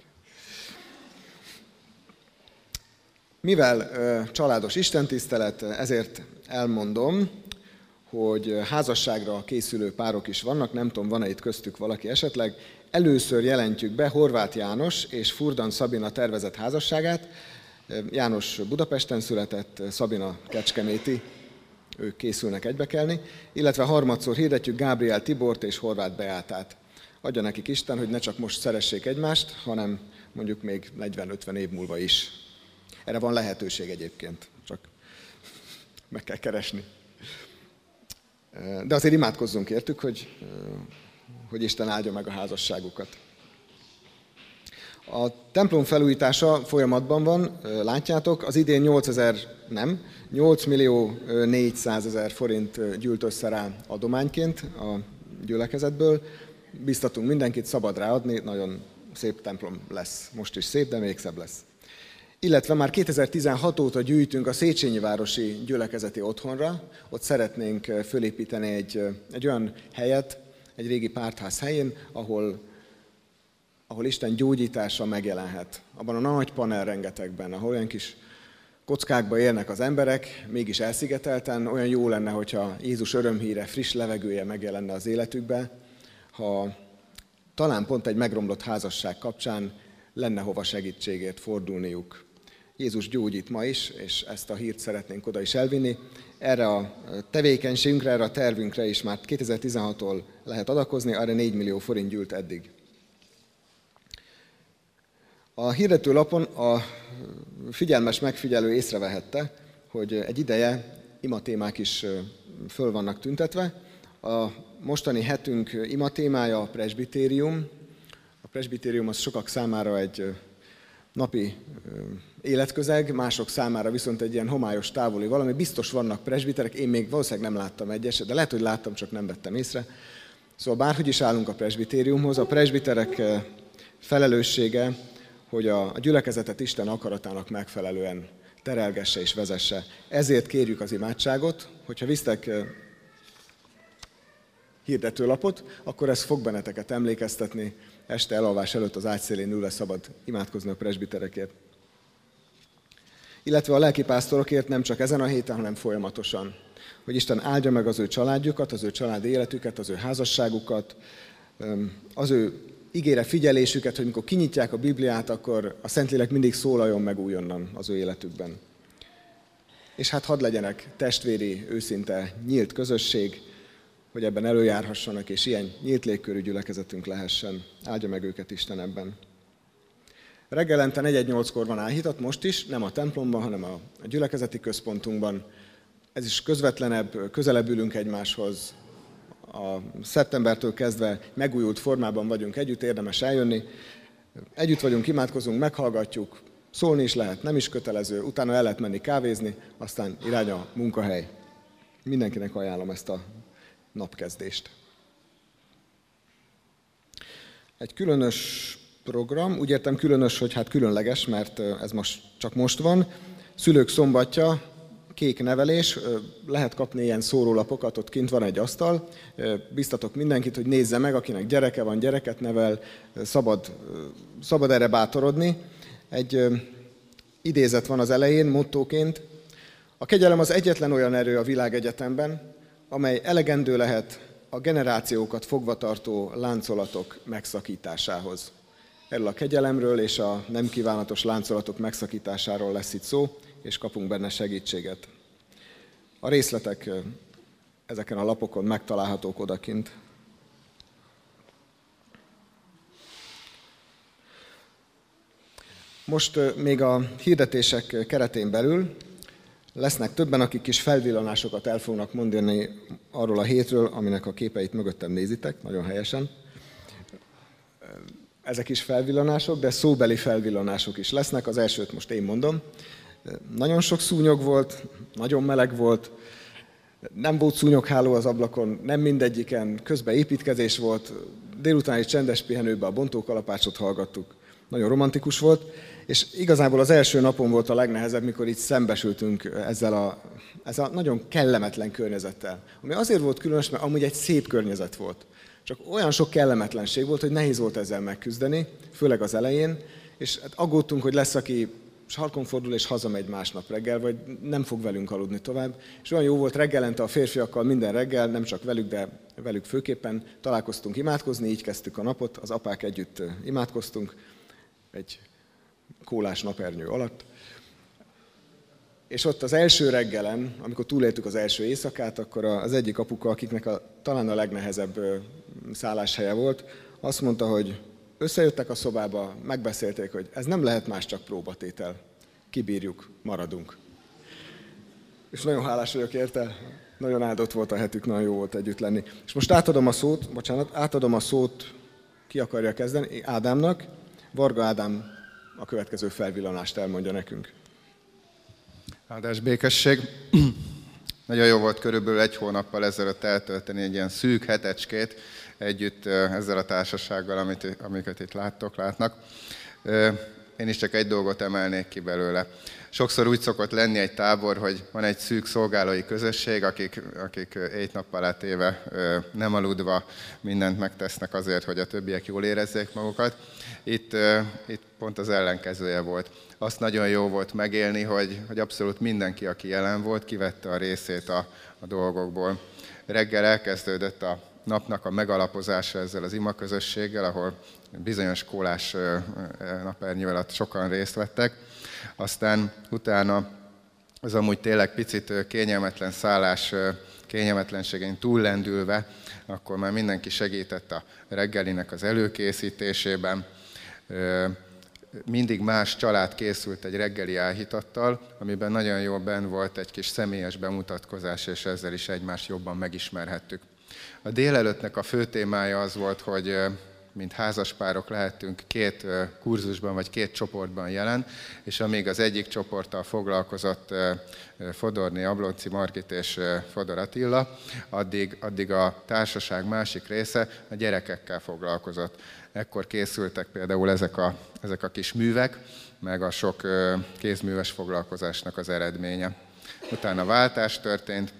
Speaker 5: Mivel családos istentisztelet, ezért elmondom, hogy házasságra készülő párok is vannak, nem tudom, van-e itt köztük valaki esetleg. Először jelentjük be Horváth János és Furdan Szabina tervezett házasságát. János Budapesten született, Szabina Kecskeméti, ők készülnek egybekelni, illetve harmadszor hirdetjük Gábriel Tibort és Horváth Beátát. Adja nekik Isten, hogy ne csak most szeressék egymást, hanem mondjuk még 40-50 év múlva is. Erre van lehetőség egyébként, csak meg kell keresni. De azért imádkozzunk értük, hogy, hogy Isten áldja meg a házasságukat. A templom felújítása folyamatban van, látjátok, az idén 8000, nem, 8 millió 400 ezer forint gyűlt össze rá adományként a gyülekezetből. Biztatunk mindenkit szabad ráadni, nagyon szép templom lesz. Most is szép, de még szebb lesz illetve már 2016 óta gyűjtünk a Széchenyi Városi Gyülekezeti Otthonra. Ott szeretnénk fölépíteni egy, egy olyan helyet, egy régi pártház helyén, ahol, ahol Isten gyógyítása megjelenhet. Abban a nagy panel rengetegben, ahol olyan kis kockákba élnek az emberek, mégis elszigetelten, olyan jó lenne, hogyha Jézus örömhíre, friss levegője megjelenne az életükbe, ha talán pont egy megromlott házasság kapcsán lenne hova segítségért fordulniuk. Jézus gyógyít ma is, és ezt a hírt szeretnénk oda is elvinni. Erre a tevékenységünkre, erre a tervünkre is már 2016-tól lehet adakozni, arra 4 millió forint gyűlt eddig. A hirdetőlapon a figyelmes megfigyelő észrevehette, hogy egy ideje imatémák is föl vannak tüntetve. A mostani hetünk imatémája a presbitérium. A presbitérium az sokak számára egy napi életközeg, mások számára viszont egy ilyen homályos távoli valami. Biztos vannak presbiterek, én még valószínűleg nem láttam egyes, de lehet, hogy láttam, csak nem vettem észre. Szóval bárhogy is állunk a presbitériumhoz, a presbiterek felelőssége, hogy a gyülekezetet Isten akaratának megfelelően terelgesse és vezesse. Ezért kérjük az imádságot, hogyha visztek hirdetőlapot, akkor ez fog benneteket emlékeztetni. Este elalvás előtt az ágyszélén ül szabad imádkozni a presbiterekért. Illetve a lelkipásztorokért nem csak ezen a héten, hanem folyamatosan. Hogy Isten áldja meg az ő családjukat, az ő családi életüket, az ő házasságukat, az ő ígére figyelésüket, hogy mikor kinyitják a Bibliát, akkor a Szentlélek mindig szólaljon meg újonnan az ő életükben. És hát hadd legyenek testvéri, őszinte, nyílt közösség, hogy ebben előjárhassanak, és ilyen nyílt légkörű gyülekezetünk lehessen. Áldja meg őket Isten ebben. Reggelente 4-8-kor van áhítat, most is, nem a templomban, hanem a gyülekezeti központunkban. Ez is közvetlenebb, közelebb ülünk egymáshoz, a szeptembertől kezdve megújult formában vagyunk együtt, érdemes eljönni. Együtt vagyunk, imádkozunk, meghallgatjuk, szólni is lehet, nem is kötelező, utána el lehet menni kávézni, aztán irány a munkahely. Mindenkinek ajánlom ezt a napkezdést. Egy különös program, úgy értem különös, hogy hát különleges, mert ez most csak most van. Szülők szombatja, kék nevelés, lehet kapni ilyen szórólapokat, ott kint van egy asztal, biztatok mindenkit, hogy nézze meg, akinek gyereke van, gyereket nevel, szabad, szabad erre bátorodni. Egy idézet van az elején, mottóként. A kegyelem az egyetlen olyan erő a világegyetemben, amely elegendő lehet a generációkat fogvatartó láncolatok megszakításához. Erről a kegyelemről és a nem kívánatos láncolatok megszakításáról lesz itt szó és kapunk benne segítséget. A részletek ezeken a lapokon megtalálhatók odakint. Most még a hirdetések keretén belül lesznek többen, akik is felvillanásokat el fognak mondani arról a hétről, aminek a képeit mögöttem nézitek, nagyon helyesen. Ezek is felvillanások, de szóbeli felvillanások is lesznek. Az elsőt most én mondom. Nagyon sok szúnyog volt, nagyon meleg volt, nem volt szúnyogháló az ablakon, nem mindegyiken, közben építkezés volt, délután egy csendes pihenőben a bontókalapácsot hallgattuk. Nagyon romantikus volt, és igazából az első napon volt a legnehezebb, mikor itt szembesültünk ezzel a, ezzel a nagyon kellemetlen környezettel. Ami azért volt különös, mert amúgy egy szép környezet volt. Csak olyan sok kellemetlenség volt, hogy nehéz volt ezzel megküzdeni, főleg az elején, és hát aggódtunk, hogy lesz, aki sarkon fordul és hazamegy másnap reggel, vagy nem fog velünk aludni tovább. És olyan jó volt reggelente a férfiakkal minden reggel, nem csak velük, de velük főképpen találkoztunk imádkozni, így kezdtük a napot, az apák együtt imádkoztunk egy kólás napernyő alatt. És ott az első reggelen, amikor túléltük az első éjszakát, akkor az egyik apuka, akiknek a, talán a legnehezebb szálláshelye volt, azt mondta, hogy összejöttek a szobába, megbeszélték, hogy ez nem lehet más, csak próbatétel. Kibírjuk, maradunk. És nagyon hálás vagyok érte, nagyon áldott volt a hetük, nagyon jó volt együtt lenni. És most átadom a szót, bocsánat, átadom a szót, ki akarja kezdeni, Ádámnak. Varga Ádám a következő felvillanást elmondja nekünk.
Speaker 6: Áldás békesség. Nagyon jó volt körülbelül egy hónappal ezelőtt eltölteni egy ilyen szűk hetecskét, együtt ezzel a társasággal, amit, amiket itt láttok, látnak. Én is csak egy dolgot emelnék ki belőle. Sokszor úgy szokott lenni egy tábor, hogy van egy szűk szolgálói közösség, akik, akik egy nappal átéve nem aludva mindent megtesznek azért, hogy a többiek jól érezzék magukat. Itt, itt pont az ellenkezője volt. Azt nagyon jó volt megélni, hogy, hogy abszolút mindenki, aki jelen volt, kivette a részét a, a dolgokból. Reggel elkezdődött a napnak a megalapozása ezzel az ima közösséggel, ahol bizonyos kólás napernyő alatt sokan részt vettek. Aztán utána az amúgy tényleg picit kényelmetlen szállás kényelmetlenségén túllendülve, akkor már mindenki segített a reggelinek az előkészítésében. mindig más család készült egy reggeli áhítattal, amiben nagyon jól ben volt egy kis személyes bemutatkozás, és ezzel is egymást jobban megismerhettük. A délelőttnek a fő témája az volt, hogy mint házaspárok lehetünk két kurzusban vagy két csoportban jelen, és amíg az egyik csoporttal foglalkozott Fodorni Ablonci Margit és Fodor Attila, addig, addig a társaság másik része a gyerekekkel foglalkozott. Ekkor készültek például ezek a, ezek a kis művek, meg a sok kézműves foglalkozásnak az eredménye. Utána váltás történt,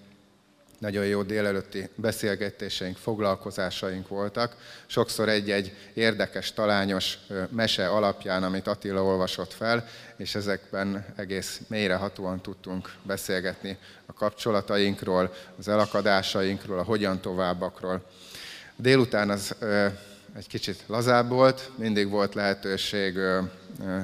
Speaker 6: nagyon jó délelőtti beszélgetéseink, foglalkozásaink voltak. Sokszor egy-egy érdekes, talányos mese alapján, amit Attila olvasott fel, és ezekben egész mélyrehatóan tudtunk beszélgetni a kapcsolatainkról, az elakadásainkról, a hogyan továbbakról. Délután az egy kicsit lazább volt, mindig volt lehetőség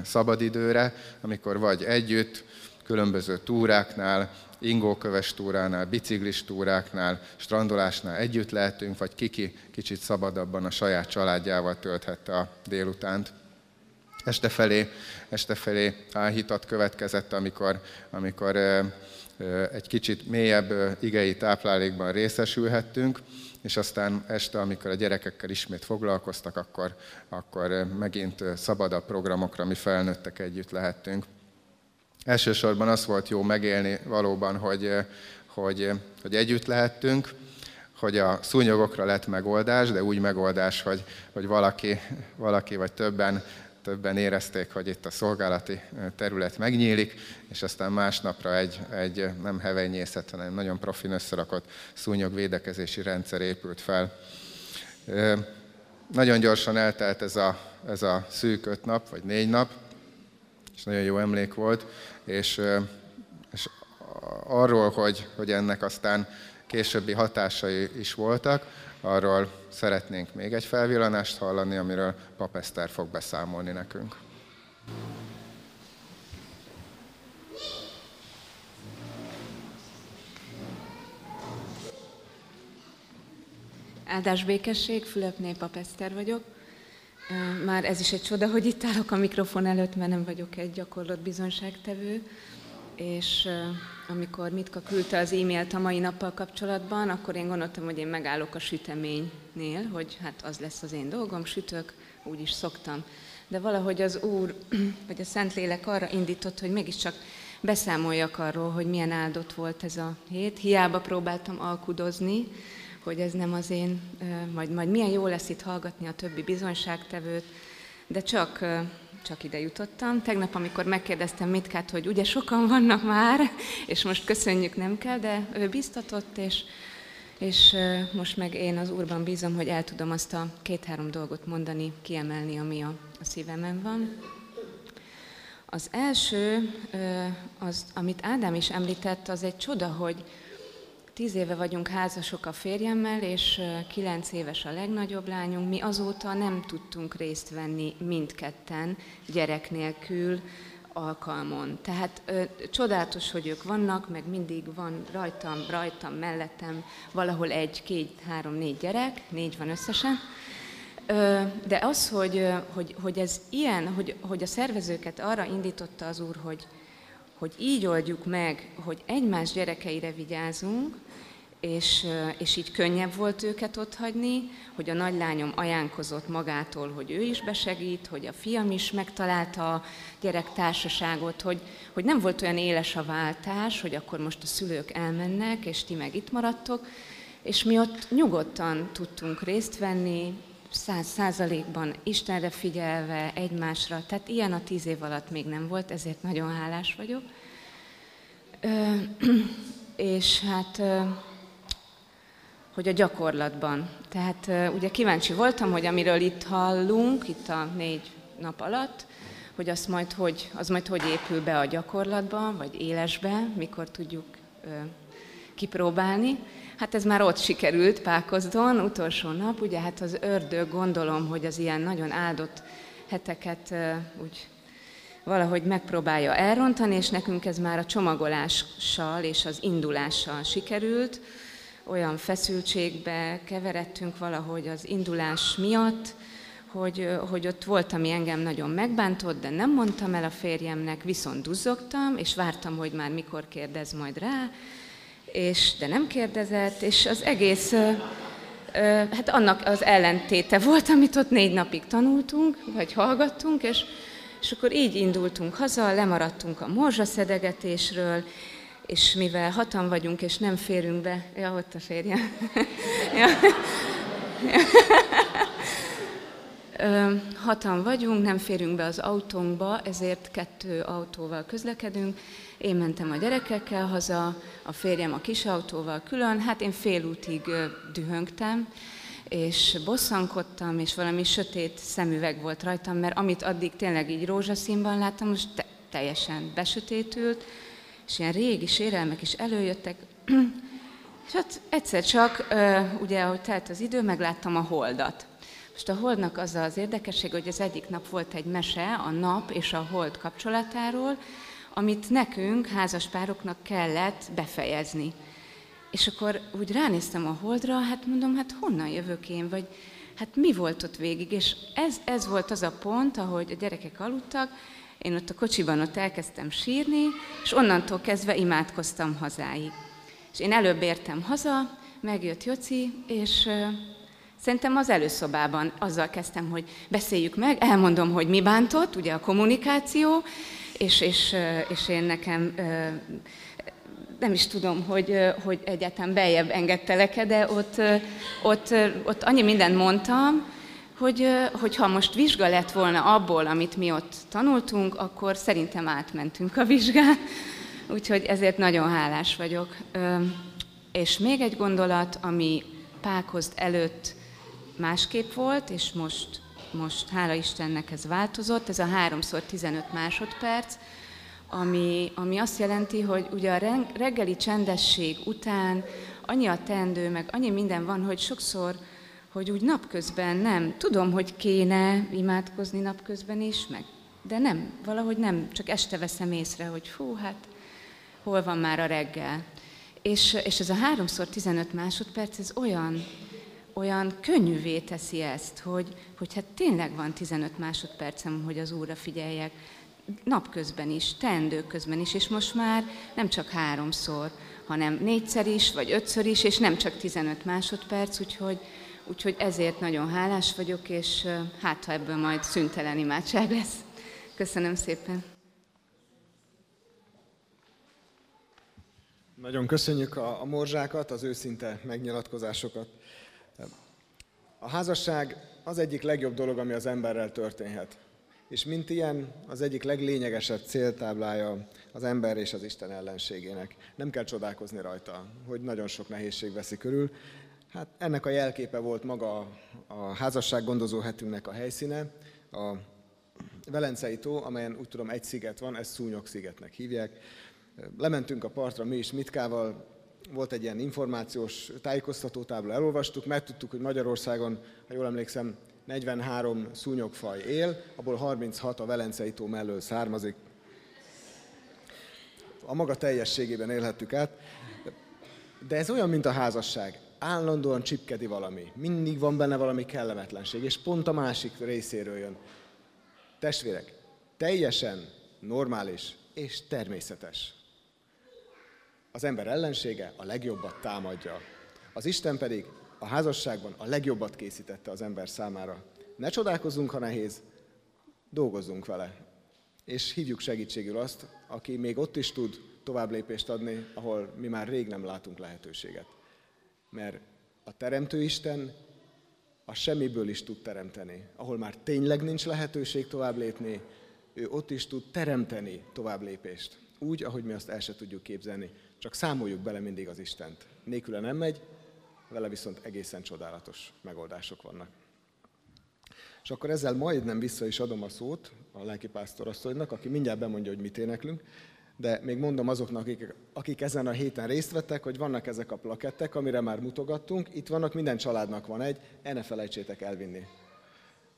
Speaker 6: szabadidőre, amikor vagy együtt, különböző túráknál, ingóköves túránál, biciklis túráknál, strandolásnál együtt lehetünk, vagy kiki kicsit szabadabban a saját családjával tölthette a délutánt. Este felé, este felé áhítat következett, amikor, amikor egy kicsit mélyebb igei táplálékban részesülhettünk, és aztán este, amikor a gyerekekkel ismét foglalkoztak, akkor, akkor megint szabadabb programokra mi felnőttek együtt lehettünk. Elsősorban az volt jó megélni valóban, hogy, hogy, hogy együtt lehettünk, hogy a szúnyogokra lett megoldás, de úgy megoldás, hogy, hogy valaki, valaki vagy többen, többen érezték, hogy itt a szolgálati terület megnyílik, és aztán másnapra egy, egy nem hevenyészet, hanem nagyon profin összerakott szúnyogvédekezési rendszer épült fel. Nagyon gyorsan eltelt ez a, ez a szűk öt nap, vagy négy nap, és nagyon jó emlék volt, és, és arról, hogy, hogy ennek aztán későbbi hatásai is voltak, arról szeretnénk még egy felvillanást hallani, amiről Papeszter fog beszámolni nekünk.
Speaker 7: Áldás békesség, Fülöpné Papeszter vagyok. Már ez is egy csoda, hogy itt állok a mikrofon előtt, mert nem vagyok egy gyakorlott bizonyságtevő. És amikor Mitka küldte az e-mailt a mai nappal kapcsolatban, akkor én gondoltam, hogy én megállok a süteménynél, hogy hát az lesz az én dolgom, sütök, úgy is szoktam. De valahogy az Úr, vagy a Szentlélek arra indított, hogy mégiscsak beszámoljak arról, hogy milyen áldott volt ez a hét. Hiába próbáltam alkudozni, hogy ez nem az én, majd, majd milyen jó lesz itt hallgatni a többi bizonyságtevőt, de csak, csak ide jutottam. Tegnap, amikor megkérdeztem Mitkát, hogy ugye sokan vannak már, és most köszönjük, nem kell, de ő biztatott, és, és most meg én az Úrban bízom, hogy el tudom azt a két-három dolgot mondani, kiemelni, ami a, a szívemen van. Az első, az, amit Ádám is említett, az egy csoda, hogy, Tíz éve vagyunk házasok a férjemmel, és kilenc éves a legnagyobb lányunk. Mi azóta nem tudtunk részt venni mindketten gyerek nélkül alkalmon. Tehát ö, csodálatos, hogy ők vannak, meg mindig van rajtam, rajtam, mellettem valahol egy, két, három, négy gyerek, négy van összesen. Ö, de az, hogy, hogy, hogy ez ilyen, hogy, hogy a szervezőket arra indította az Úr, hogy, hogy így oldjuk meg, hogy egymás gyerekeire vigyázunk, és, és így könnyebb volt őket ott hagyni, hogy a nagylányom ajánkozott magától, hogy ő is besegít, hogy a fiam is megtalálta a gyerektársaságot, hogy, hogy nem volt olyan éles a váltás, hogy akkor most a szülők elmennek, és ti meg itt maradtok, és mi ott nyugodtan tudtunk részt venni, száz százalékban Istenre figyelve, egymásra, tehát ilyen a tíz év alatt még nem volt, ezért nagyon hálás vagyok. És hát, hogy a gyakorlatban. Tehát ö, ugye kíváncsi voltam, hogy amiről itt hallunk, itt a négy nap alatt, hogy az majd hogy, az majd hogy épül be a gyakorlatban, vagy élesbe, mikor tudjuk kipróbálni. Hát ez már ott sikerült Pákozdon, utolsó nap, ugye hát az ördög gondolom, hogy az ilyen nagyon áldott heteket úgy valahogy megpróbálja elrontani, és nekünk ez már a csomagolással és az indulással sikerült. Olyan feszültségbe keveredtünk valahogy az indulás miatt, hogy, hogy ott volt, ami engem nagyon megbántott, de nem mondtam el a férjemnek, viszont duzzogtam, és vártam, hogy már mikor kérdez majd rá, és, de nem kérdezett, és az egész, hát annak az ellentéte volt, amit ott négy napig tanultunk, vagy hallgattunk, és, és akkor így indultunk haza, lemaradtunk a morzsaszedegetésről, és mivel hatan vagyunk, és nem férünk be, ja, ott a férjem. ja. Hatan vagyunk, nem férünk be az autónkba, ezért kettő autóval közlekedünk. Én mentem a gyerekekkel haza, a férjem a kis autóval külön. Hát én fél útig dühöngtem, és bosszankodtam, és valami sötét szemüveg volt rajtam, mert amit addig tényleg így rózsaszínban láttam, most te- teljesen besötétült, és ilyen régi sérelmek is előjöttek. és hát egyszer csak, ugye, ahogy telt az idő, megláttam a holdat. Most a holdnak az az érdekesség, hogy az egyik nap volt egy mese a nap és a hold kapcsolatáról, amit nekünk, házaspároknak kellett befejezni. És akkor úgy ránéztem a holdra, hát mondom, hát honnan jövök én, vagy hát mi volt ott végig? És ez, ez volt az a pont, ahogy a gyerekek aludtak, én ott a kocsiban ott elkezdtem sírni, és onnantól kezdve imádkoztam hazáig. És én előbb értem haza, megjött Joci, és Szerintem az előszobában azzal kezdtem, hogy beszéljük meg, elmondom, hogy mi bántott, ugye a kommunikáció, és, és, és én nekem nem is tudom, hogy, hogy egyáltalán beljebb engedtelek de ott, ott, ott annyi mindent mondtam, hogy, ha most vizsga lett volna abból, amit mi ott tanultunk, akkor szerintem átmentünk a vizsgán. Úgyhogy ezért nagyon hálás vagyok. És még egy gondolat, ami Pákozd előtt másképp volt, és most, most hála Istennek ez változott, ez a 3x15 másodperc, ami, ami azt jelenti, hogy ugye a reggeli csendesség után annyi a tendő, meg annyi minden van, hogy sokszor, hogy úgy napközben nem. Tudom, hogy kéne imádkozni napközben is, meg, de nem, valahogy nem, csak este veszem észre, hogy fú, hát hol van már a reggel. És, és ez a 3x15 másodperc, ez olyan, olyan könnyűvé teszi ezt, hogy, hogy hát tényleg van 15 másodpercem, hogy az Úrra figyeljek, napközben is, teendők közben is, és most már nem csak háromszor, hanem négyszer is, vagy ötször is, és nem csak 15 másodperc, úgyhogy, úgyhogy ezért nagyon hálás vagyok, és hát ha ebből majd szüntelen imádság lesz. Köszönöm szépen!
Speaker 5: Nagyon köszönjük a, a morzsákat, az őszinte megnyilatkozásokat. A házasság az egyik legjobb dolog, ami az emberrel történhet. És mint ilyen, az egyik leglényegesebb céltáblája az ember és az Isten ellenségének. Nem kell csodálkozni rajta, hogy nagyon sok nehézség veszi körül. Hát ennek a jelképe volt maga a házasság gondozó hetünknek a helyszíne, a Velencei tó, amelyen úgy tudom egy sziget van, ezt Szúnyog szigetnek hívják. Lementünk a partra mi is Mitkával, volt egy ilyen információs tájékoztatótábla, elolvastuk, megtudtuk, hogy Magyarországon, ha jól emlékszem, 43 szúnyogfaj él, abból 36 a Velencei tó mellől származik. A maga teljességében élhettük át. De ez olyan, mint a házasság. Állandóan csipkedi valami. Mindig van benne valami kellemetlenség, és pont a másik részéről jön. Testvérek, teljesen normális és természetes az ember ellensége a legjobbat támadja. Az Isten pedig a házasságban a legjobbat készítette az ember számára. Ne csodálkozzunk, ha nehéz, dolgozzunk vele. És hívjuk segítségül azt, aki még ott is tud tovább lépést adni, ahol mi már rég nem látunk lehetőséget. Mert a Teremtő Isten a semmiből is tud teremteni. Ahol már tényleg nincs lehetőség tovább lépni, ő ott is tud teremteni tovább lépést. Úgy, ahogy mi azt el se tudjuk képzelni. Csak számoljuk bele mindig az Istent. Nélküle nem megy, vele viszont egészen csodálatos megoldások vannak. És akkor ezzel majdnem vissza is adom a szót a lelkipásztorasszonynak, aki mindjárt bemondja, hogy mit éneklünk, de még mondom azoknak, akik, akik ezen a héten részt vettek, hogy vannak ezek a plakettek, amire már mutogattunk. Itt vannak, minden családnak van egy, el ne felejtsétek elvinni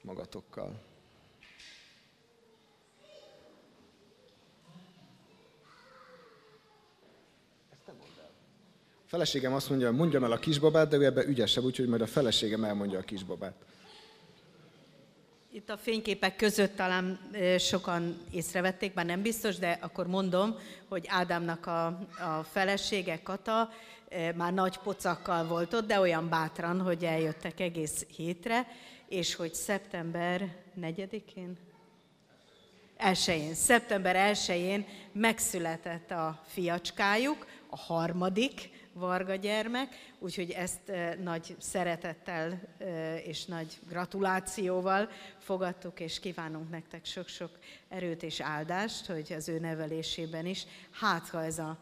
Speaker 5: magatokkal. Feleségem azt mondja, mondjam el a kisbabát, de ő ebbe ügyesebb, úgyhogy majd a feleségem elmondja a kisbabát.
Speaker 4: Itt a fényképek között talán sokan észrevették, bár nem biztos, de akkor mondom, hogy Ádámnak a, a felesége Kata már nagy pocakkal volt ott, de olyan bátran, hogy eljöttek egész hétre, és hogy szeptember 4-én, elsőjén, szeptember 1-én megszületett a fiacskájuk, a harmadik, Varga gyermek, úgyhogy ezt nagy szeretettel és nagy gratulációval fogadtuk, és kívánunk nektek sok-sok erőt és áldást, hogy az ő nevelésében is, hát ha ez a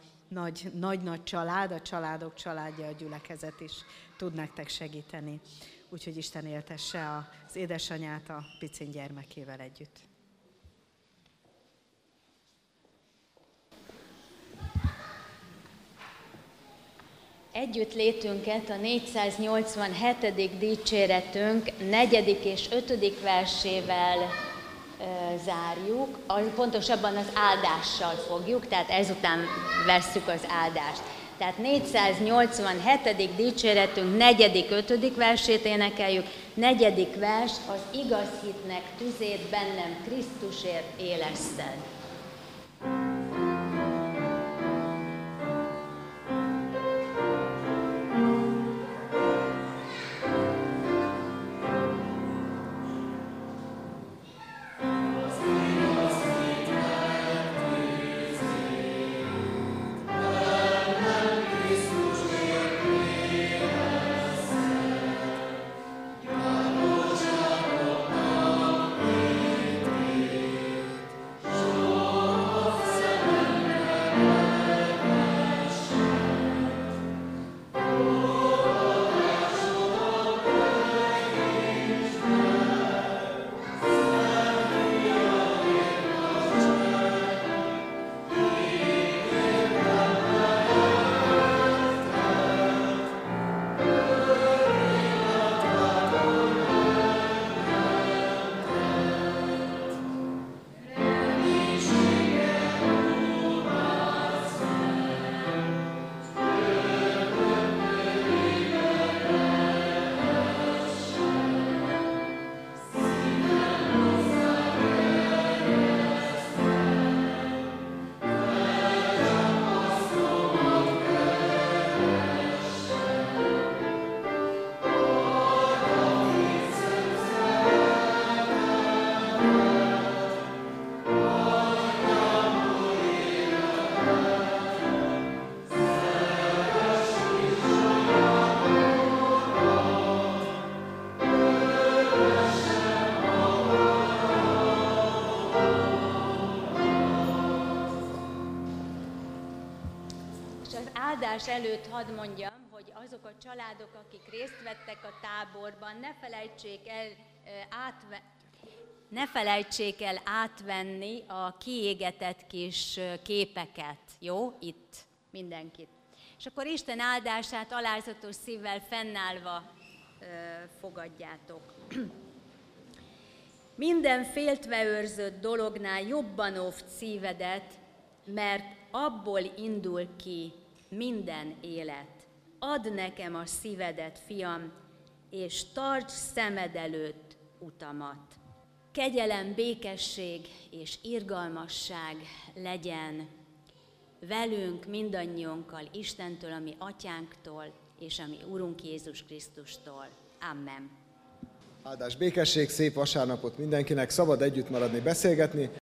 Speaker 4: nagy-nagy család, a családok családja, a gyülekezet is tud nektek segíteni. Úgyhogy Isten éltesse az édesanyát a picin gyermekével együtt.
Speaker 1: Együtt létünket a 487. dicséretünk negyedik és ötödik versével e, zárjuk, pontosabban az áldással fogjuk, tehát ezután vesszük az áldást. Tehát 487. dicséretünk negyedik, ötödik versét énekeljük. Negyedik vers, az igaz hitnek tüzét bennem Krisztusért éleszted. Áldás előtt hadd mondjam, hogy azok a családok, akik részt vettek a táborban, ne felejtsék el átve, ne felejtsék el átvenni a kiégetett kis képeket, jó? Itt mindenkit. És akkor Isten áldását alázatos szívvel fennállva ö, fogadjátok. Minden féltve őrzött dolognál jobban óvd szívedet, mert abból indul ki minden élet. Add nekem a szívedet, fiam, és tarts szemed előtt utamat. Kegyelem, békesség és irgalmasság legyen velünk, mindannyiunkkal, Istentől, ami atyánktól, és ami Urunk Jézus Krisztustól. Amen.
Speaker 5: Áldás békesség, szép vasárnapot mindenkinek, szabad együtt maradni, beszélgetni.